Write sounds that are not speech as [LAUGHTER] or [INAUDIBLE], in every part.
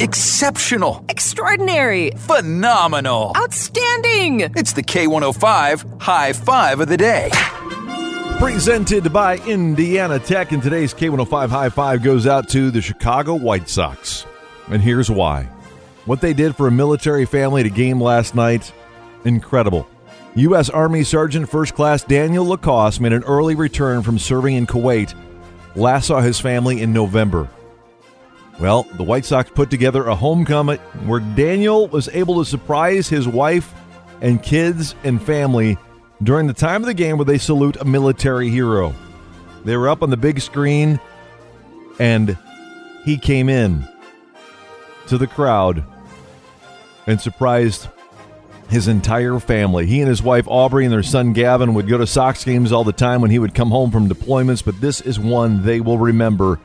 Exceptional. Extraordinary. Phenomenal. Outstanding. It's the K105 High Five of the Day. Presented by Indiana Tech, and today's K105 High Five goes out to the Chicago White Sox. And here's why. What they did for a military family at a game last night, incredible. U.S. Army Sergeant First Class Daniel Lacoste made an early return from serving in Kuwait. Last saw his family in November. Well, the White Sox put together a homecoming where Daniel was able to surprise his wife and kids and family during the time of the game where they salute a military hero. They were up on the big screen, and he came in to the crowd and surprised his entire family. He and his wife Aubrey and their son Gavin would go to Sox games all the time when he would come home from deployments, but this is one they will remember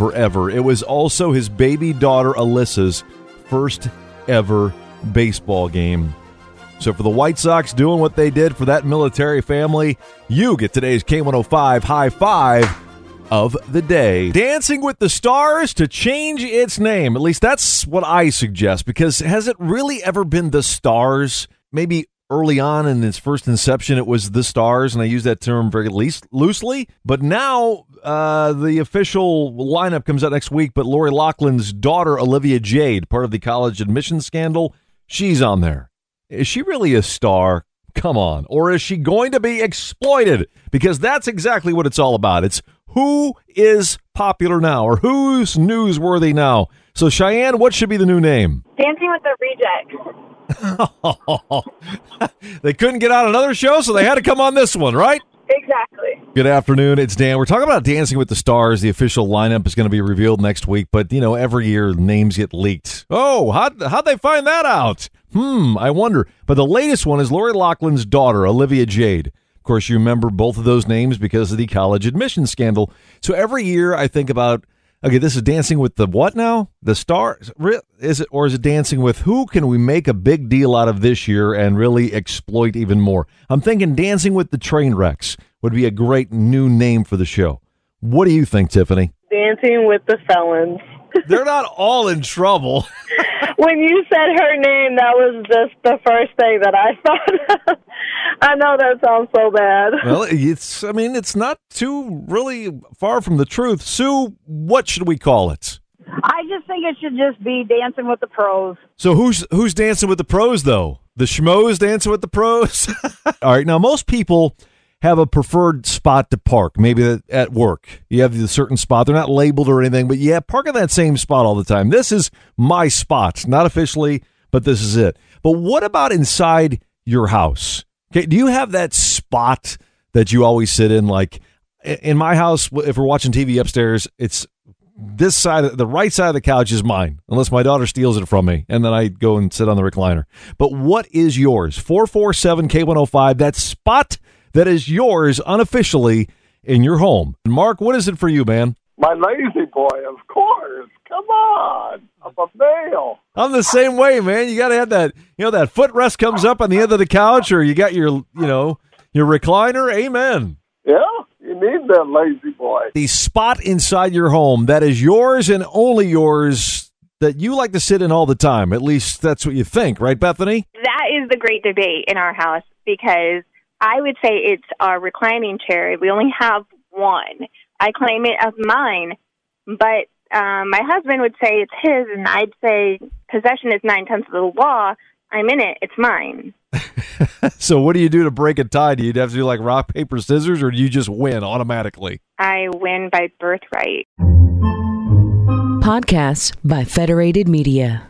forever. It was also his baby daughter Alyssa's first ever baseball game. So for the White Sox doing what they did for that military family, you get today's K105 high five of the day. Dancing with the Stars to change its name. At least that's what I suggest because has it really ever been the Stars? Maybe early on in its first inception it was the Stars and I use that term very least, loosely, but now uh, the official lineup comes out next week, but Lori Loughlin's daughter Olivia Jade, part of the college admission scandal, she's on there. Is she really a star? Come on. Or is she going to be exploited? Because that's exactly what it's all about. It's who is popular now or who's newsworthy now. So, Cheyenne, what should be the new name? Dancing with the Rejects. [LAUGHS] they couldn't get on another show, so they had to come on this one, right? Exactly. Good afternoon. It's Dan. We're talking about Dancing with the Stars. The official lineup is going to be revealed next week, but you know, every year names get leaked. Oh, how'd, how'd they find that out? Hmm, I wonder. But the latest one is Lori Loughlin's daughter, Olivia Jade. Of course, you remember both of those names because of the college admission scandal. So every year I think about, okay, this is Dancing with the what now? The Stars? Is it, or is it Dancing with who can we make a big deal out of this year and really exploit even more? I'm thinking Dancing with the Train Wrecks would be a great new name for the show. What do you think, Tiffany? Dancing with the Felons. They're not all in trouble. [LAUGHS] when you said her name, that was just the first thing that I [LAUGHS] thought. Of. I know that sounds so bad. Well, it's I mean, it's not too really far from the truth. Sue, what should we call it? I just think it should just be dancing with the pros. So who's who's dancing with the pros though? The schmoes dancing with the pros? [LAUGHS] All right, now most people have a preferred spot to park, maybe at work. You have a certain spot. They're not labeled or anything, but yeah, park in that same spot all the time. This is my spot, not officially, but this is it. But what about inside your house? Okay, do you have that spot that you always sit in? Like in my house, if we're watching TV upstairs, it's this side, the right side of the couch is mine, unless my daughter steals it from me, and then I go and sit on the recliner. But what is yours? 447 K105, that spot that is yours unofficially in your home. Mark, what is it for you, man? My lazy boy, of course. Come on. I'm a male. I'm the same way, man. You got to have that, you know, that footrest comes up on the end of the couch or you got your, you know, your recliner. Amen. Yeah, you need that lazy boy. The spot inside your home that is yours and only yours that you like to sit in all the time. At least that's what you think, right, Bethany? That is the great debate in our house because I would say it's our reclining chair. We only have one. I claim it as mine, but um, my husband would say it's his, and I'd say possession is nine tenths of the law. I'm in it. It's mine. [LAUGHS] so, what do you do to break a tie? Do you have to do like rock, paper, scissors, or do you just win automatically? I win by birthright. Podcasts by Federated Media.